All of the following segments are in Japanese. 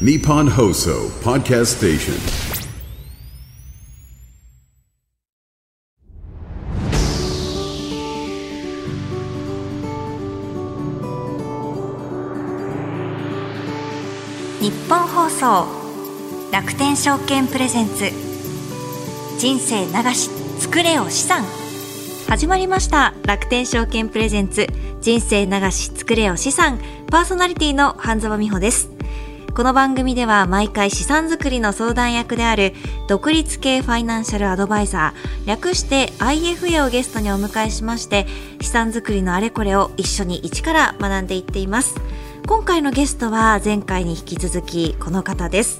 Nippon Hoso Podcast Station. 日本放送楽天証券プレゼンツ。人生流し作れよ資産。始まりました。楽天証券プレゼンツ。人生流し作れよ資産。パーソナリティの半沢美穂です。この番組では毎回資産作りの相談役である独立系ファイナンシャルアドバイザー略して IFA をゲストにお迎えしまして資産作りのあれこれを一緒に一から学んでいっています。今回のゲストは前回に引き続きこの方です。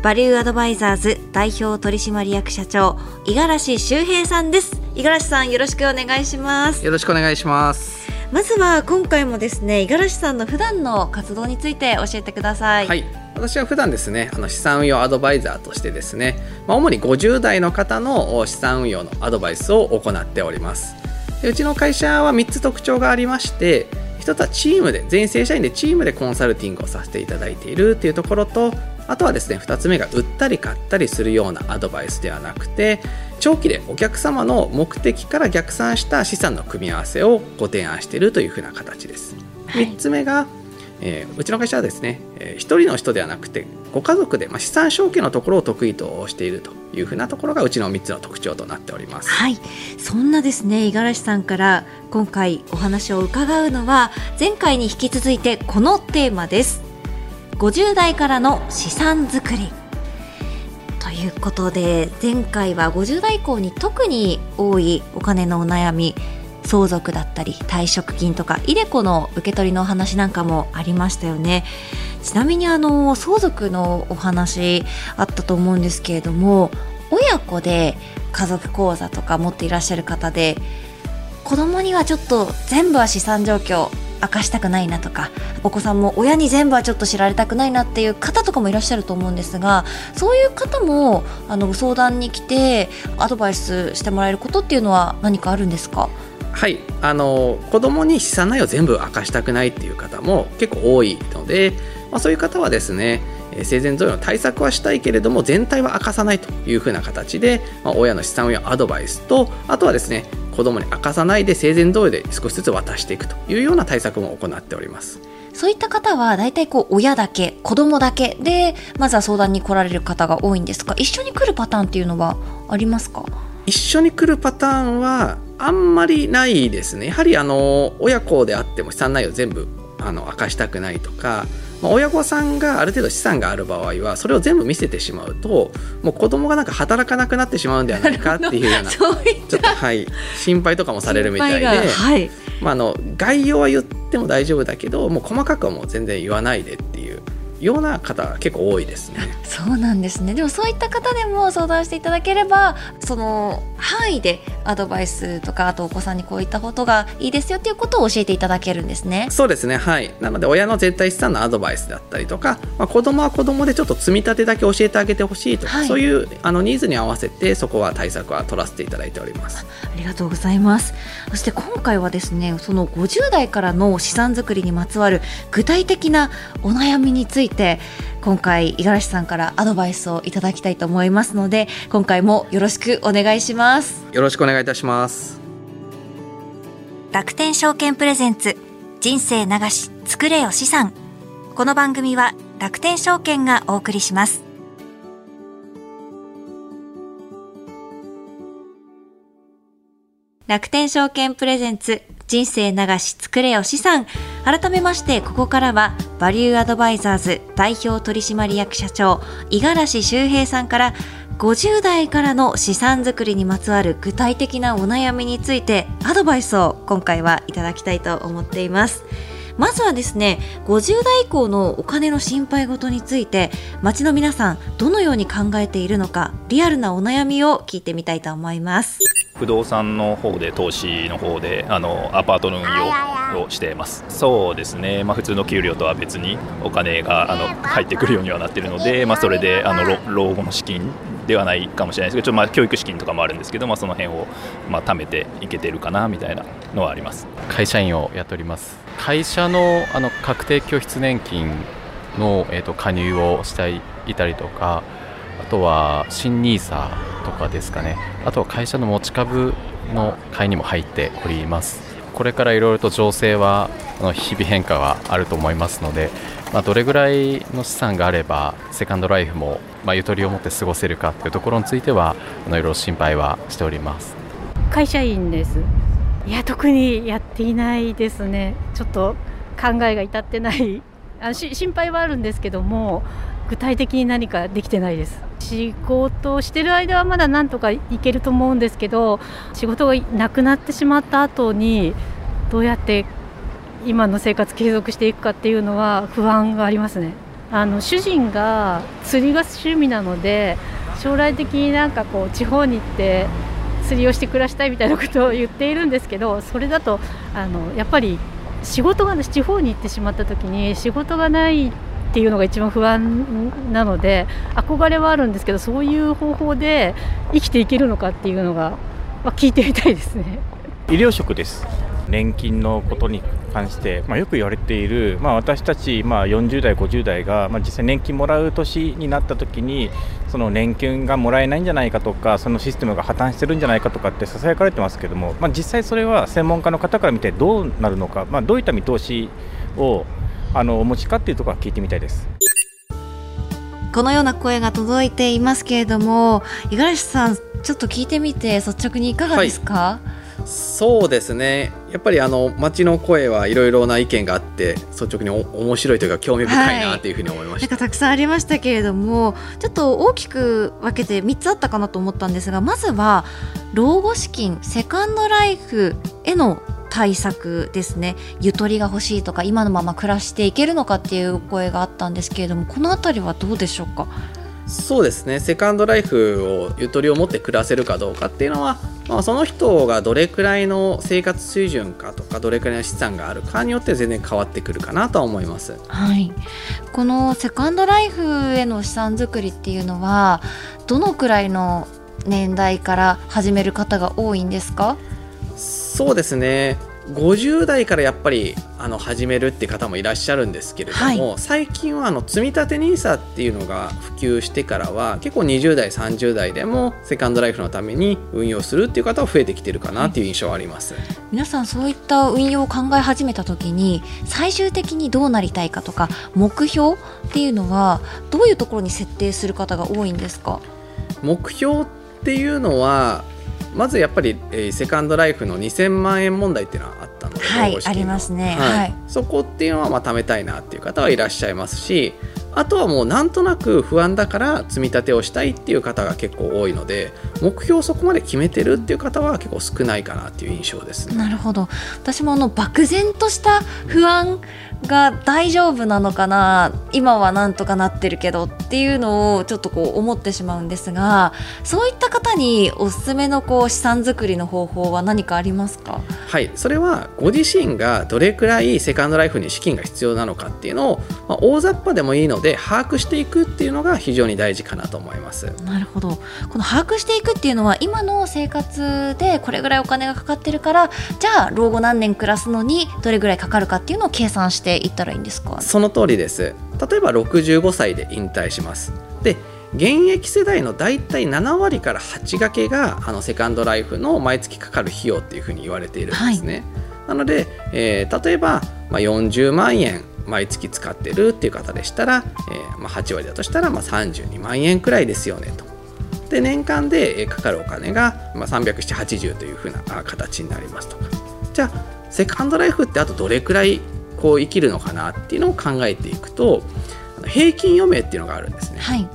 バリューアドバイザーズ代表取締役社長五十嵐修平さんです。五十嵐さんよろしくお願いします。よろしくお願いします。まずは今回もですね五十嵐さんの普段の活動について教えてくださいはい。私は普段ですね、あの資産運用アドバイザーとしてですね、まあ、主に50代の方の資産運用のアドバイスを行っております。でうちの会社は3つ特徴がありまして、一つはチームで、全員正社員でチームでコンサルティングをさせていただいているというところと、あとはですね、2つ目が売ったり買ったりするようなアドバイスではなくて、長期でお客様の目的から逆算した資産の組み合わせをご提案しているというふうな形です。はい3つ目が、えーうちの会社はですね、えー一人の人ではなくてご家族で、まあ、資産承継のところを得意としているというふうなところがうちの3つの特徴となっております。はい、そんなですね五十嵐さんから今回お話を伺うのは前回に引き続いてこのテーマです。50代からの資産作り。ということで前回は50代以降に特に多いお金のお悩み相続だったり退職金とかイデコの受け取りのお話なんかもありましたよね。ちなみにあの相続のお話あったと思うんですけれども親子で家族口座とか持っていらっしゃる方で子供にはちょっと全部は資産状況明かしたくないなとかお子さんも親に全部はちょっと知られたくないなっていう方とかもいらっしゃると思うんですがそういう方もあの相談に来てアドバイスしてもらえることっていうのは何かあるんですか？はい、あの子供に資産内容全部明かしたくないっていう方も結構多いので、まあ、そういう方はですねえー生前贈与の対策はしたいけれども全体は明かさないというふうな形で、まあ、親の資産運用アドバイスとあとはですね子供に明かさないで生前贈与で少しずつ渡していくというような対策も行っております。そういった方は大体こう親だけ子供だけでまずは相談に来られる方が多いんですが一緒に来るパターンっていうのはありますか？一緒に来るパターンはあんまりないですね。やはりあの親子であっても資産内容全部あの明かしたくないとか、まあ、親御さんがある程度資産がある場合はそれを全部見せてしまうともう子供がなんか働かなくなってしまうんではないかっていうような ちょっとはい心配とかもされるみたいで、はい。まあ、あの概要は言っても大丈夫だけどもう細かくはもう全然言わないでっていうような方結構多いですね。そうなんですね。でもそういった方でも相談していただければその範囲でアドバイスとかあとお子さんにこういったことがいいですよっていうことを教えていただけるんですね。そうですね。はい。なので親の絶対資産のアドバイスだったりとか、まあ、子供は子供でちょっと積み立てだけ教えてあげてほしいとか、はい。そういうあのニーズに合わせてそこは対策は取らせていただいております。ありがとうございます。そして今回はですねその50代からの資産作りにまつわる具体的なお悩みについて今回五十嵐さんからアドバイスをいただきたいと思いますので今回もよろしくお願いします。よろしくお願いいたします。楽天証券プレゼンツ人生流し作れよ資産。この番組は楽天証券がお送りします楽天証券プレゼンツ人生流し作れよ資産。改めましてここからはバリューアドバイザーズ代表取締役社長五十嵐修平さんから50代からの資産作りにまつわる具体的なお悩みについてアドバイスを今回はいただきたいと思っています。まずはですね50代以降のお金の心配事について街の皆さんどのように考えているのかリアルなお悩みを聞いてみたいと思います。不動産の方で投資の方であのアパートの運用をしています。そうですね、まあ、普通の給料とは別にお金があの入ってくるようにはなっているので、まあ、それであの老老後の資金ではないかもしれないですけどちょっとまあ教育資金とかもあるんですけど、まあ、その辺をまあ貯めていけてるかなみたいなのはあります。会社員をやっております。会社のあの確定拠出年金の、えー、と加入をしていたりとかあとは新 NISA とかですかね。あとは会社の持ち株の会にも入っております。これからいろいろと情勢は日々変化があると思いますので、まあ、どれぐらいの資産があればセカンドライフも、まあ、ゆとりを持って過ごせるかというところについてはいろいろ心配はしております。会社員です。いや特にやっていないですね。ちょっと考えが至ってない。あし心配はあるんですけども具体的に何かできてないです。仕事をしてる間はまだなんとかいけると思うんですけど仕事がなくなってしまった後にどうやって今の生活継続していくかっていうのは不安がありますね。あの主人が釣りが趣味なので将来的になんかこう地方に行って釣りをして暮らしたいみたいなことを言っているんですけどそれだとあのやっぱり仕事が地方に行ってしまった時に仕事がないっていうのが一番不安なので憧れはあるんですけどそういう方法で生きていけるのかっていうのが、まあ、聞いてみたいですね。医療職です。年金のことに関して、まあ、よく言われている、まあ、私たち、まあ、40代、50代が、まあ、実際年金もらう年になった時にその年金がもらえないんじゃないかとかそのシステムが破綻してるんじゃないかとかってささやかれてますけども、まあ、実際それは専門家の方から見てどうなるのか、まあ、どういった見通しをあのお持ちかっていうところは聞いてみたいです。このような声が届いていますけれども五十嵐さんちょっと聞いてみて率直にいかがですか、はい、そうですね。やっぱりあの街の声はいろいろな意見があって率直に面白いというか興味深いなというふうに思いました、はい、なんかたくさんありましたけれどもちょっと大きく分けて3つあったかなと思ったんですがまずは老後資金セカンドライフへの対策ですね。ゆとりが欲しいとか今のまま暮らしていけるのかっていう声があったんですけれどもこの辺りはどうでしょうか？そうですね。セカンドライフをゆとりを持って暮らせるかどうかっていうのは、まあ、その人がどれくらいの生活水準かとかどれくらいの資産があるかによって全然変わってくるかなとは思います。はい、このセカンドライフへの資産作りっていうのはどのくらいの年代から始める方が多いんですか？そうですね。50代からやっぱりあの始めるって方もいらっしゃるんですけれども、はい、最近はあの積立 NISA っていうのが普及してからは結構20代30代でもセカンドライフのために運用するっていう方は増えてきてるかなっていう印象はあります、はい、皆さんそういった運用を考え始めた時に最終的にどうなりたいかとか目標っていうのはどういうところに設定する方が多いんですか？目標っていうのはまずやっぱり、えー、セカンドライフの2000万円問題っていうのはあったので、はい、ありますね、はい、はい、そこっていうのはまあ貯めたいなっていう方はいらっしゃいますしあとはもうなんとなく不安だから積み立てをしたいっていう方が結構多いので目標をそこまで決めてるっていう方は結構少ないかなっていう印象ですね。なるほど。私もあの漠然とした不安が大丈夫なのかな今はなんとかなってるけどっていうのをちょっとこう思ってしまうんですがそういった方におすすめのこう資産作りの方法は何かありますか？はいそれはご自身がどれくらいセカンドライフに資金が必要なのかっていうのを、まあ、大雑把でもいいので把握していくっていうのが非常に大事かなと思います。なるほど。この把握していくっていうのは今の生活でこれぐらいお金がかかってるからじゃあ老後何年暮らすのにどれぐらいかかるかっていうのを計算していったらいいんですか？その通りです。例えば65歳で引退します。で現役世代の大体7割から8掛けがあのセカンドライフの毎月かかる費用っていうふうに言われているんですね、はい、なので、えー、例えば、まあ、40万円毎月使ってるっていう方でしたら、えー、まあ、8割だとしたらまあ32万円くらいですよねと。で年間でかかるお金が、まあ、37080というふうな形になりますとか。じゃあセカンドライフってあとどれくらいこう生きるのかなっていうのを考えていくと平均余命っていうのがあるんですね、はい、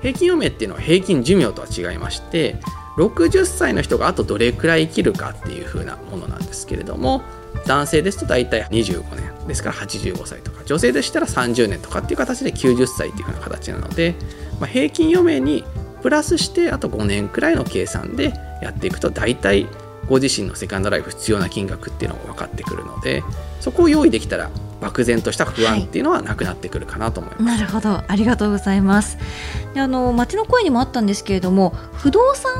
平均余命っていうのは平均寿命とは違いまして60歳の人があとどれくらい生きるかっていう風なものなんですけれども男性ですと大体25年。ですから85歳とか。女性でしたら30年とかっていう形で90歳っていう風な形なので、まあ、平均余命にプラスしてあと5年くらいの計算でやっていくと大体ご自身のセカンドライフ必要な金額っていうのが分かってくるのでそこを用意できたら漠然とした不安っていうのはなくなってくるかなと思います、はい、なるほど。ありがとうございます。であの街の声にもあったんですけれども不動産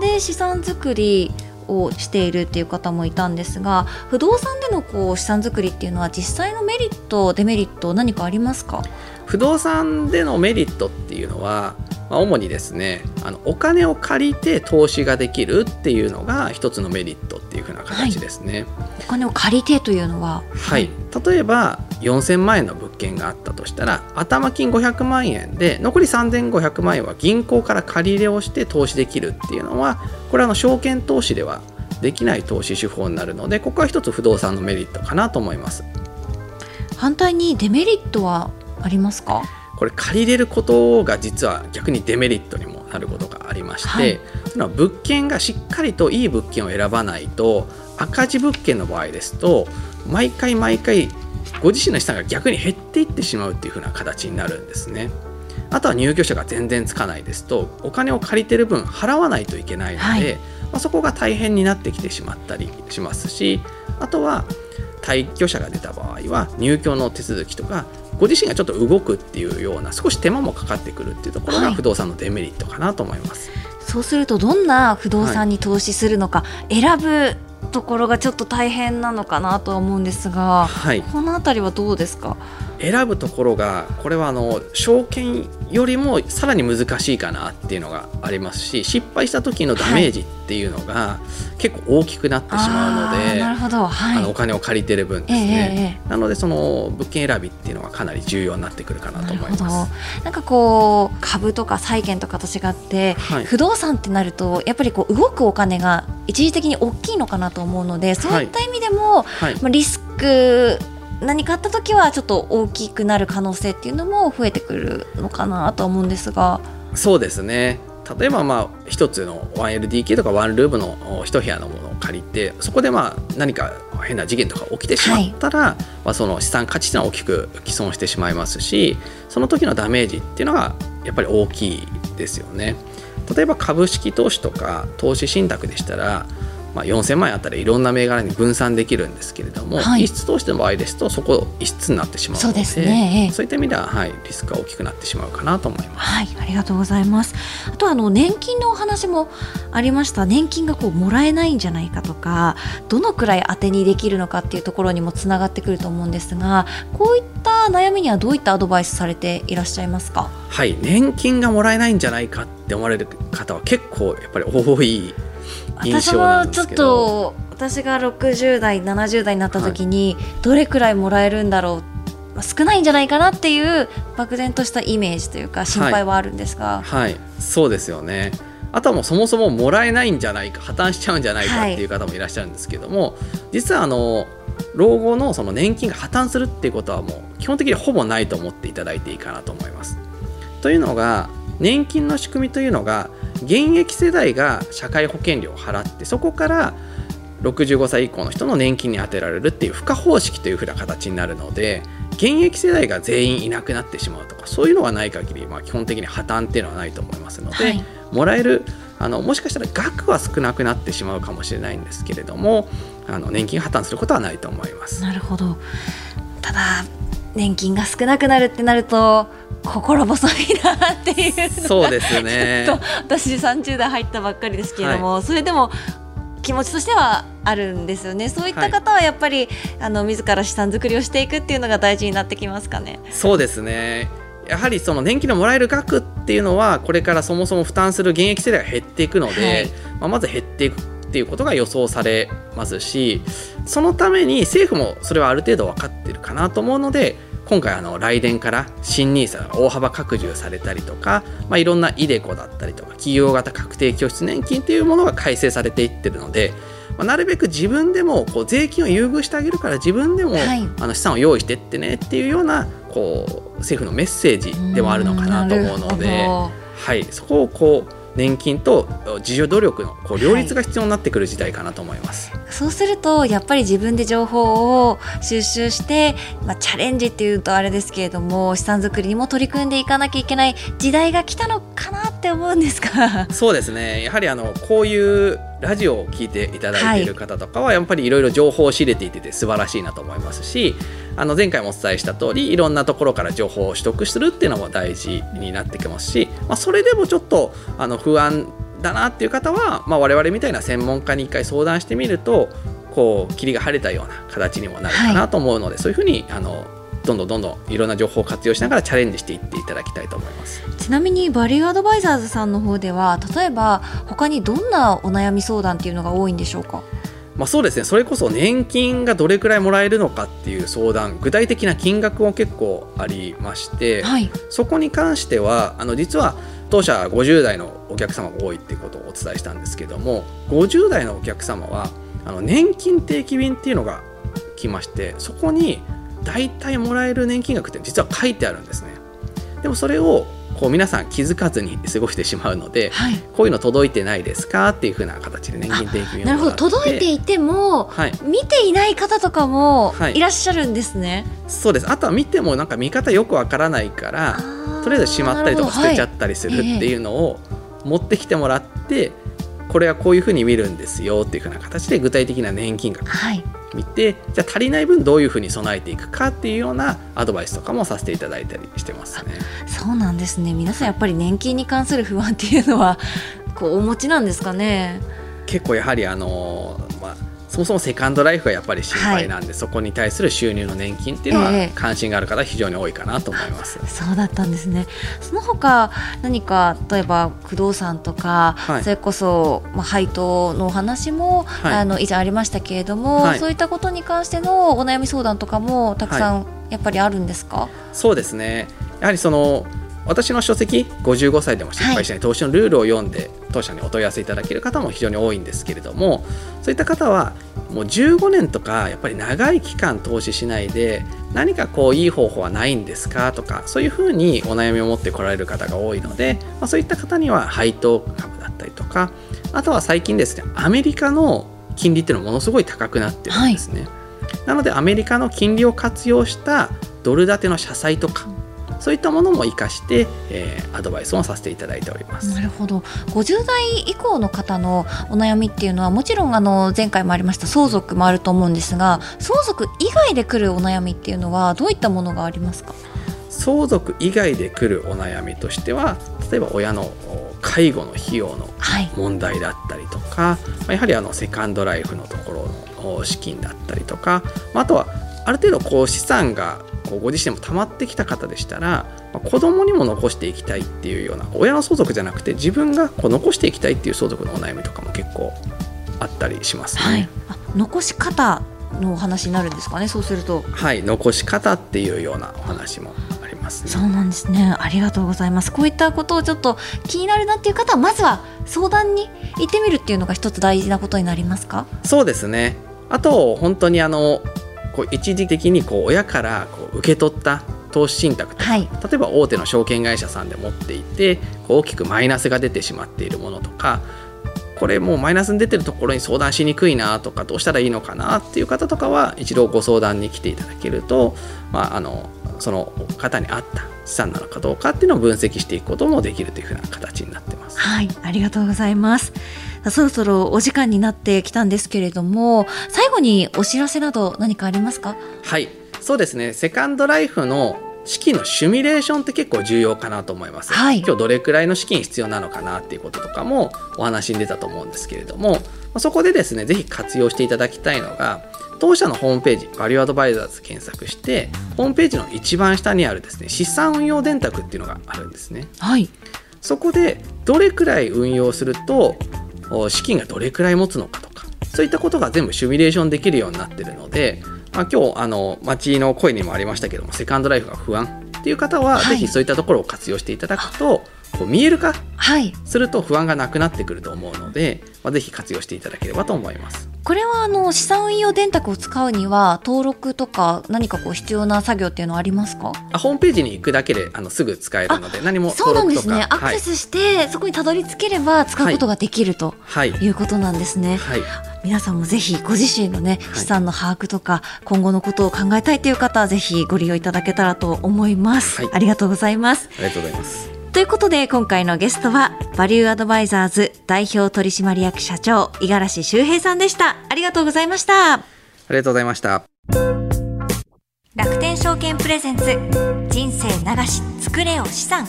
で資産作りをしているっていう方もいたんですが不動産でのこう資産作りっていうのは実際のメリットデメリット何かありますか？不動産でのメリットっていうのは、まあ、主にですねあのお金を借りて投資ができるっていうのが一つのメリットっていうふうな形ですね。お金を借りてというのははい、例えば4000万円の物件があったとしたら頭金500万円で残り3500万円は銀行から借り入れをして投資できるっていうのはこれはあの証券投資ではできない投資手法になるのでここは一つ不動産のメリットかなと思います。反対にデメリットはありますか？これ借りれることが実は逆にデメリットにもなることがありまして、はいその物件がしっかりといい物件を選ばないと赤字物件の場合ですと毎回毎回ご自身の資産が逆に減っていってしまうっていう風な形になるんですね。あとは入居者が全然つかないですとお金を借りてる分払わないといけないので、はいまあ、そこが大変になってきてしまったりしますしあとは退去者が出た場合は入居の手続きとかご自身がちょっと動くっていうような少し手間もかかってくるっていうところはい。が不動産のデメリットかなと思います。そうするとどんな不動産に投資するのか選ぶところがちょっと大変なのかなとは思うんですがはい、このあたりはどうですか？選ぶところがこれはあの証券よりもさらに難しいかなっていうのがありますし失敗した時のダメージっていうのが結構大きくなってしまうので、なるほど。はい。あのお金を借りてる分ですええね、えなのでその物件選びっていうのがかなり重要になってくるかなと思います。なんかこう株とか債券とかと違って、はい。不動産ってなるとやっぱりこう動くお金が一時的に大きいのかなと思うのでそういった意味でも、はい。まあ、リスク何かあった時はちょっと大きくなる可能性っていうのも増えてくるのかなとは思うんですが。そうですね。例えばまあ一つの 1LDK とかワンルームのお一部屋のものを借りてそこでまあ何か変な事件とか起きてしまったら、まあ、その資産価値っていうのは大きく毀損してしまいますしその時のダメージっていうのがやっぱり大きいですよね。例えば株式投資とか投資信託でしたら、まあ、4000万円あったらいろんな銘柄に分散できるんですけれども、はい。一室投資の場合ですとそこ一室になってしまうのでそうですね。ええ。そういった意味では、はい、リスクが大きくなってしまうかなと思います。はいありがとうございます。あとあの年金のお話もありました。年金がこうもらえないんじゃないかとかどのくらい当てにできるのかっていうところにもつながってくると思うんですがこういった悩みにはどういったアドバイスされていらっしゃいますか？はい、年金がもらえないんじゃないかって思われる方は結構やっぱり多い印私もちょっと私が60代70代になった時にどれくらいもらえるんだろう、まあ少ないんじゃないかなっていう漠然としたイメージというか心配はあるんですが、はい。そうですよね。あとはもうそもそももらえないんじゃないか破綻しちゃうんじゃないかっていう方もいらっしゃるんですけども、実はあの老後のその年金が破綻するっていうことはもう基本的にほぼないと思っていただいていいかなと思います。というのが年金の仕組みというのが現役世代が社会保険料を払ってそこから65歳以降の人の年金に充てられるっていう付加方式というふうな形になるので現役世代が全員いなくなってしまうとかそういうのがない限り、まあ、基本的に破綻っていうのはないと思いますので、はいもらえるあのもしかしたら額は少なくなってしまうかもしれないんですけれどもあの年金が破綻することはないと思います。なるほどただ年金が少なくなるってなると心細いなっていうそうですね。ちょっと私30代入ったばっかりですけれども、それでも気持ちとしてはあるんですよね。そういった方はやっぱり、あの自ら資産作りをしていくっていうのが大事になってきますかね。そうですね。やはりその年金のもらえる額っていうのはこれからそもそも負担する現役世代が減っていくので、はい。まあ、まず減っていくっていうことが予想されますしそのために政府もそれはある程度分かってるかなと思うので今回あの来年から新 NISA が大幅拡充されたりとか、まあ、いろんな iDeCo だったりとか企業型確定拠出年金というものが改正されていってるので、まあ、なるべく自分でもこう税金を優遇してあげるから自分でも、はい。あの資産を用意してってねっていうようなこう政府のメッセージでもあるのかなと思うのなではい、そこをこう年金と自助努力のこう両立が必要になってくる時代かなと思います。どそうするとやっぱり自分で情報を収集して、まあ、チャレンジっていうとあれですけれども資産作りにも取り組んでいかなきゃいけない時代が来たのかなって思うんですがそうですねやはりあのこういうラジオを聞いていただいている方とかは、やっぱりいろいろ情報を仕入れていてて素晴らしいなと思いますしあの前回もお伝えした通りいろんなところから情報を取得するっていうのも大事になってきますし、まあ、それでもちょっとあの不安だなっていう方は、まあ、我々みたいな専門家に一回相談してみるとこう霧が晴れたような形にもなるかなと思うので、そういうふうにあのどんどんどんどんいろんな情報を活用しながらチャレンジしていっていただきたいと思います。ちなみにバリューアドバイザーズさんの方では例えば他にどんなお悩み相談っていうのが多いんでしょうか？まあ、そうですね。それこそ年金がどれくらいもらえるのかっていう相談具体的な金額も結構ありまして、はい。そこに関してはあの実は当社50代のお客様が多いっていうことをお伝えしたんですけども50代のお客様はあの年金定期便っていうのが来ましてそこに大体もらえる年金額って実は書いてあるんですね。でもそれをこう皆さん気づかずに過ごしてしまうので、はい。こういうの届いてないですかっていうふうな形で年金定期なるほど。届いていてもはい。見ていない方とかもはい。いらっしゃるんですね、そうです。あとは見てもなんか見方よくわからないからとりあえずしまったりとか捨てちゃったりするっていうのを持ってきてもらって、これはこういうふうに見るんですよっていうふうな形で具体的な年金額はい。見てじゃあ足りない分どういうふうに備えていくかっていうようなアドバイスとかもさせていただいたりしてますね。そうなんですね。皆さんやっぱり年金に関する不安っていうのはこうお持ちなんですかね？結構やはりあのまあそもそもセカンドライフがやっぱり心配なんで、そこに対する収入の年金っていうのはええ。関心がある方非常に多いかなと思います。そうだったんですね。その他何か例えば不動産とか、はい。それこそ、まあ、配当のお話も、はい。あの以前ありましたけれども、はい。そういったことに関してのお悩み相談とかもたくさんやっぱりあるんですか、そうですね。やはりその私の書籍55歳でも失敗しない。投資のルールを読んで当社にお問い合わせいただける方も非常に多いんですけれどもそういった方はもう15年とかやっぱり長い期間投資しないで何かこういい方法はないんですか？とかそういうふうにお悩みを持ってこられる方が多いので、まあ、そういった方には配当株だったりとかあとは最近ですねアメリカの金利っていうのはものすごい高くなってるんですね。なのでアメリカの金利を活用したドル建ての社債とかそういったものも活かして、えーアドバイスをさせていただいております。なるほど。50代以降の方のお悩みっていうのはもちろんあの前回もありました相続もあると思うんですが相続以外で来るお悩みっていうのはどういったものがありますか？相続以外で来るお悩みとしては例えば親のお介護の費用のはい。問題だったりとか、まあやはりあのセカンドライフのところのお資金だったりとか、まああとはある程度こう資産がこうご自身でも溜まってきた方でしたら、まあ子供にも残していきたいっていうような親の相続じゃなくて自分がこう残していきたいっていう相続のお悩みとかも結構あったりしますね。はい、あ残し方のお話になるんですかね？そうすると。はい、残し方っていうようなお話もありますね。そうなんですね。ありがとうございます。こういったことをちょっと気になるなっていう方はまずは相談に行ってみるっていうのが一つ大事なことになりますか？そうですね。あと本当にあのこう一時的にこう親からこう受け取った投資信託とか、はい。例えば大手の証券会社さんで持っていて大きくマイナスが出てしまっているものとかこれもうマイナスに出てるところに相談しにくいなとかどうしたらいいのかなっていう方とかは一度ご相談に来ていただけると、まあ、あのその方に合った資産なのかどうかっていうのを分析していくこともできるというふうな形になってます。はい。ありがとうございますそろそろお時間になってきたんですけれども最後にお知らせなど何かありますか？はい、そうですね。セカンドライフの資金のシミュレーションって結構重要かなと思います。はい今日どれくらいの資金必要なのかなっていうこととかもお話に出たと思うんですけれども、まあそこでですね、ぜひ活用していただきたいのが、当社のホームページ、バリューアドバイザーズ検索して、ホームページの一番下にあるですね、資産運用電卓っていうのがあるんですね。はいそこでどれくらい運用するとお資金がどれくらい持つのかとかそういったことが全部シミュレーションできるようになってるので、まあ、今日あの街の声にもありましたけどもセカンドライフが不安っていう方は、はい。ぜひそういったところを活用していただくとこう見える化はい。すると不安がなくなってくると思うので、まあ、ぜひ活用していただければと思います。これはあの資産運用電卓を使うには登録とか何かこう必要な作業っていうのはありますか？あホームページに行くだけであのすぐ使えるので何もそうなんですね。アクセスして、そこにたどり着ければ使うことができるとはい、はいいうことなんですね、はい。皆さんもぜひご自身のね資産の把握とか今後のことを考えたいという方はぜひご利用いただけたらと思います、はい。ありがとうございます。ありがとうございます。ということで今回のゲストはバリューアドバイザーズ代表取締役社長五十嵐修平さんでした。ありがとうございました。ありがとうございました。楽天証券 presents 人生長し作れよ資産。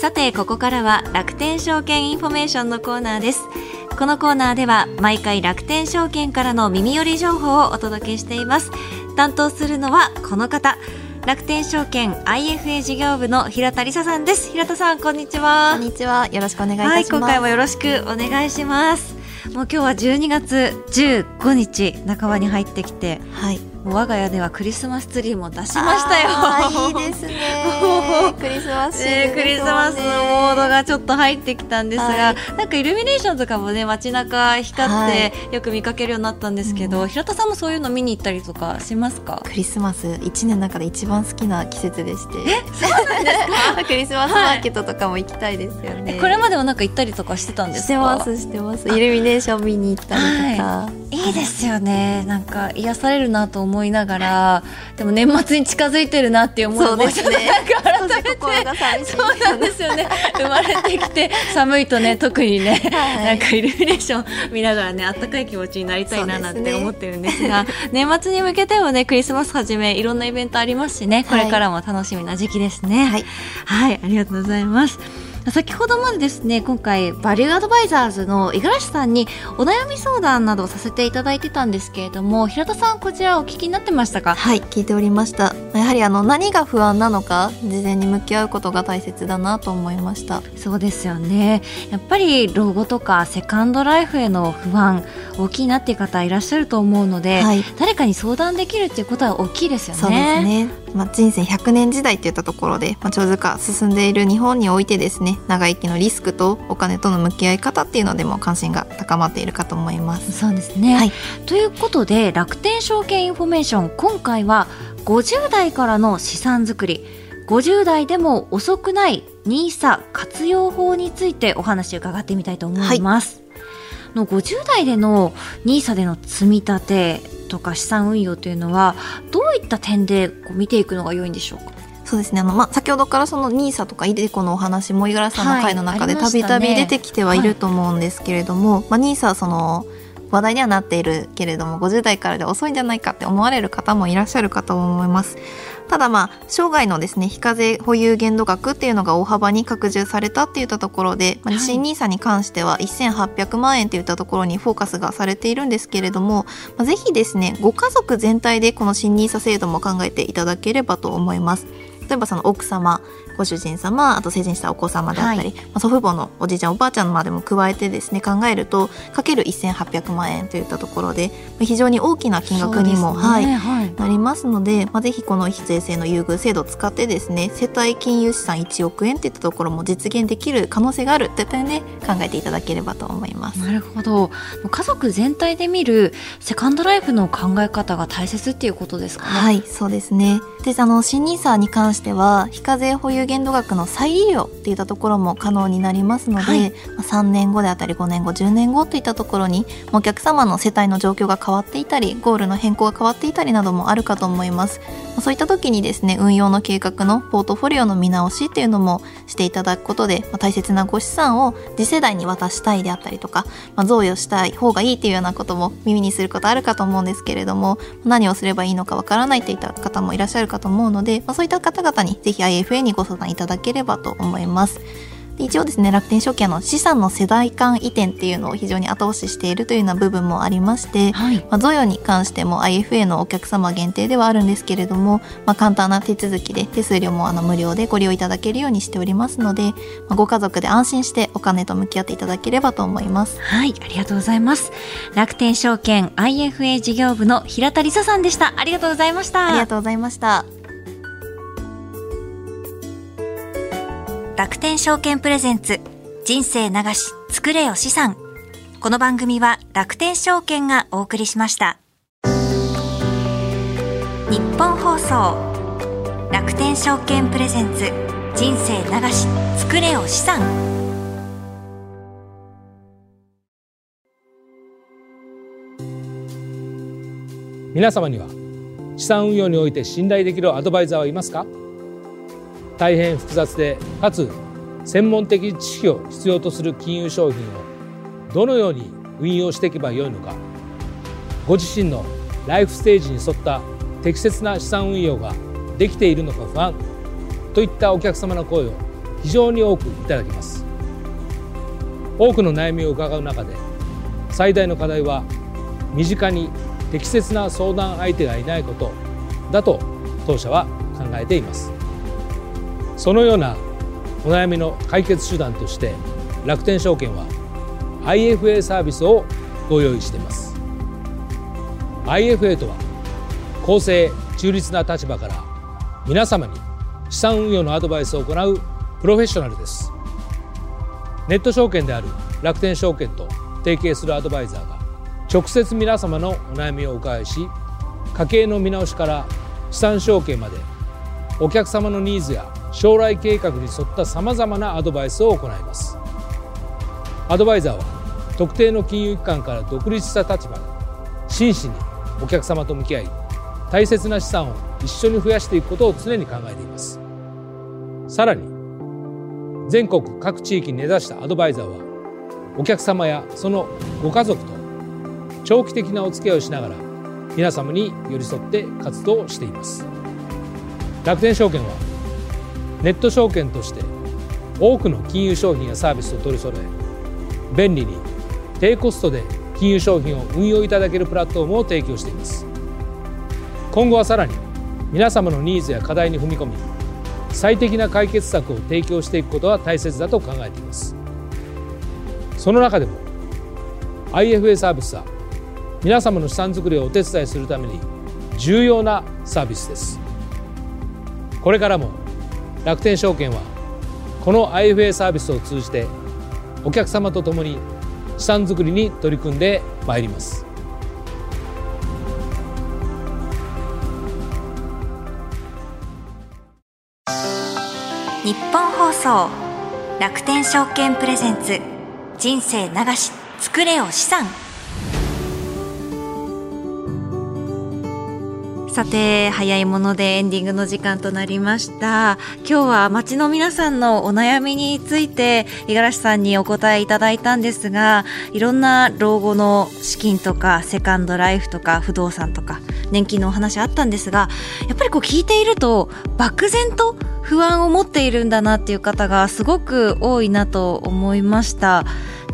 さてここからは楽天証券インフォメーションのコーナーです。このコーナーでは毎回楽天証券からの耳寄り情報をお届けしています担当するのはこの方。楽天証券 IFA 事業部の平田理沙さんです。平田さんこんにちは。こんにちは。よろしくお願いいたします、はい、今回もよろしくお願いします。もう今日は12月15日半ばに入ってきて、はい、我が家ではクリスマスツリーも出しましたよ。いいですね。クリスマス、ね、クリスマスのモードがちょっと入ってきたんですが、はい、なんかイルミネーションとかもね街中光ってよく見かけるようになったんですけど、はい、平田さんもそういうの見に行ったりとかしますか？クリスマス一年の中で一番好きな季節でして。クリスマスマーケットとかも行きたいですよね。はい、これまでもなんか行ったりとかしてたんですしてますしてます。イルミネーション見に行ったりとか。いいですよね。なんか癒されるなと思いながら。でも年末に近づいてるなっていう思いもそうですね。改めて。そうなんですよね。生まれてきて寒いとね 特にね、はい、なんかイルミネーション 見ながらねあったかい気持ちになりたいななんて思ってるんですが、ね、年末に向けてはねクリスマスはじめいろんなイベントありますしねこれからも楽しみな時期ですね、はい、はい、ありがとうございます先ほどまでですね今回バリューアドバイザーズの五十嵐さんにお悩み相談などをさせていただいてたんですけれども平田さんこちらお聞きになってましたか？はい聞いておりました。やはりあの何が不安なのか事前に向き合うことが大切だなと思いました。そうですよね。やっぱり老後とかセカンドライフへの不安大きいなっていう方いらっしゃると思うので、はい、誰かに相談できるっていうことは大きいですよね。そうですねまあ、人生100年時代っていったところで、まあ、長寿化進んでいる日本においてですね長生きのリスクとお金との向き合い方っていうのでも関心が高まっているかと思います。そうですね、はい、ということで楽天証券インフォメーション今回は50代からの資産作り。50代でも遅くない NISA 活用法についてお話を伺ってみたいと思います、はい、の50代での NISA での積み立てとか資産運用というのはどういった点でこう見ていくのが良いんでしょうか？そうですね。あの、まあ、先ほどからその NISA とか iDeCo のお話も五十嵐さんの回の中でたびたび出てきてはいると思うんですけれども、はい、まあ、NISA はその話題にはなっているけれども50代からで遅いんじゃないかって思われる方もいらっしゃるかと思います。ただまあ生涯のですね非課税保有限度額っていうのが大幅に拡充されたっていったところで、まあ、新 NISA に関しては1800万円っていったところにフォーカスがされているんですけれども、まあ、ぜひですねご家族全体でこの新 NISA 制度も考えていただければと思います。例えばその奥様ご主人様あと成人したお子様であったり、はい、まあ、祖父母のおじいちゃんおばあちゃんまでも加えてですね考えるとかける1800万円といったところで非常に大きな金額にも、ね、はい、はい、なりますので、まあ、ぜひこの非税制の優遇制度を使ってですね世帯金融資産1億円といったところも実現できる可能性があるといったね考えていただければと思います。なるほど。家族全体で見るセカンドライフの考え方が大切っていうことですかね。はいそうですねであの新ニーサに関しては非課税保有限度額の再利用っていったところも可能になりますので、はい、3年後であったり5年後10年後といったところにお客様の世帯の状況が変わっていたりゴールの変更が変わっていたりなどもあるかと思います。そういった時にですね運用の計画のポートフォリオの見直しっていうのもしていただくことで、まあ、大切なご資産を次世代に渡したいであったりとか、まあ、贈与したい方がいいっていうようなことも耳にすることあるかと思うんですけれども何をすればいいのかわからないといった方もいらっしゃるかと思うので、まあ、そういった方々にぜひ IFA にご相談いただければと思います。一応ですね楽天証券の資産の世代間移転っていうのを非常に後押ししているというような部分もありまして、はい、まあ、贈与に関しても IFA のお客様限定ではあるんですけれども、まあ、簡単な手続きで手数料もあの無料でご利用いただけるようにしておりますので、まあ、ご家族で安心してお金と向き合っていただければと思います。はいありがとうございます。楽天証券 IFA 事業部の平田理沙さんでした。ありがとうございました。ありがとうございました楽天証券プレゼンツ人生流し作れよ資産。この番組は楽天証券がお送りしました。日本放送楽天証券プレゼンツ人生流し作れよ資産。皆様には資産運用において信頼できるアドバイザーはいますか？大変複雑でかつ専門的知識を必要とする金融商品をどのように運用していけばよいのか。ご自身のライフステージに沿った適切な資産運用ができているのか不安といったお客様の声を非常に多くいただきます。多くの悩みを伺う中で最大の課題は身近に適切な相談相手がいないことだと当社は考えています。そのようなお悩みの解決手段として楽天証券は IFA サービスをご用意しています。IFA とは公正中立な立場から皆様に資産運用のアドバイスを行うプロフェッショナルです。ネット証券である楽天証券と提携するアドバイザーが直接皆様のお悩みをお伺いし家計の見直しから資産証券までお客様のニーズや将来計画に沿ったさまざまなアドバイスを行います。アドバイザーは特定の金融機関から独立した立場で真摯にお客様と向き合い大切な資産を一緒に増やしていくことを常に考えています。さらに全国各地域に根ざしたアドバイザーはお客様やそのご家族と長期的なお付き合いをしながら皆様に寄り添って活動しています。楽天証券はネット証券として多くの金融商品やサービスを取り揃え便利に低コストで金融商品を運用いただけるプラットフォームを提供しています。今後はさらに皆様のニーズや課題に踏み込み最適な解決策を提供していくことが大切だと考えています。その中でも IFA サービスは皆様の資産作りをお手伝いするために重要なサービスです。これからも楽天証券はこの IFA サービスを通じてお客様と共に資産作りに取り組んでまいります。日本放送楽天証券プレゼンツ人生流し作れよ資産。さて早いものでエンディングの時間となりました。今日は街の皆さんのお悩みについて五十嵐さんにお答えいただいたんですがいろんな老後の資金とかセカンドライフとか不動産とか年金のお話あったんですがやっぱりこう聞いていると漠然と不安を持っているんだなっていう方がすごく多いなと思いました。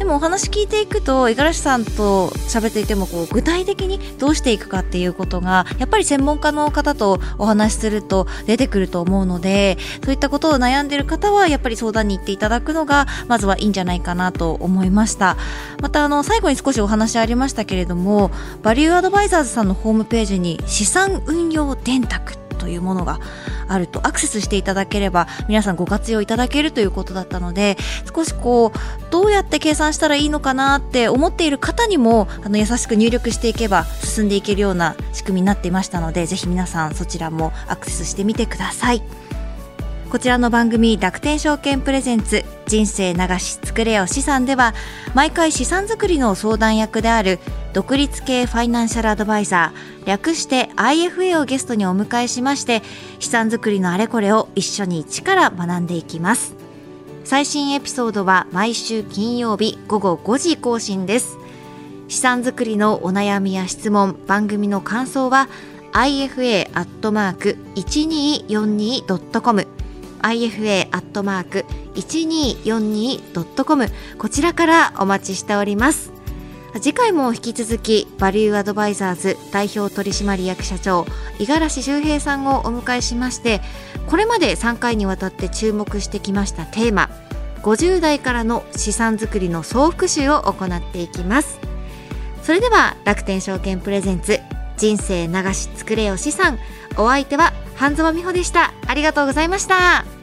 でもお話聞いていくと五十嵐さんと喋っていてもこう具体的にどうしていくかっていうことがやっぱり専門家の方とお話しすると出てくると思うのでそういったことを悩んでいる方はやっぱり相談に行っていただくのがまずはいいんじゃないかなと思いました。またあの最後に少しお話ありましたけれどもバリューアドバイザーズさんのホームページに資産運用電卓というものがあるとアクセスしていただければ皆さんご活用いただけるということだったので少しこうどうやって計算したらいいのかなって思っている方にもあの優しく入力していけば進んでいけるような仕組みになっていましたのでぜひ皆さんそちらもアクセスしてみてください。こちらの番組楽天証券プレゼンツ人生流し作れよ資産では毎回資産作りの相談役である独立系ファイナンシャルアドバイザー略して IFA をゲストにお迎えしまして資産作りのあれこれを一緒に一から学んでいきます。最新エピソードは毎週金曜日午後5時更新です。資産作りのお悩みや質問番組の感想は ifa.1242.com ifa.1242.com こちらからお待ちしております。次回も引き続きバリューアドバイザーズ代表取締役社長五十嵐周平さんをお迎えしましてこれまで3回にわたって注目してきましたテーマ50代からの資産作りの総復習を行っていきます。それでは楽天証券プレゼンツ人生流し作れよ資産お相手は半沢美穂でした。ありがとうございました。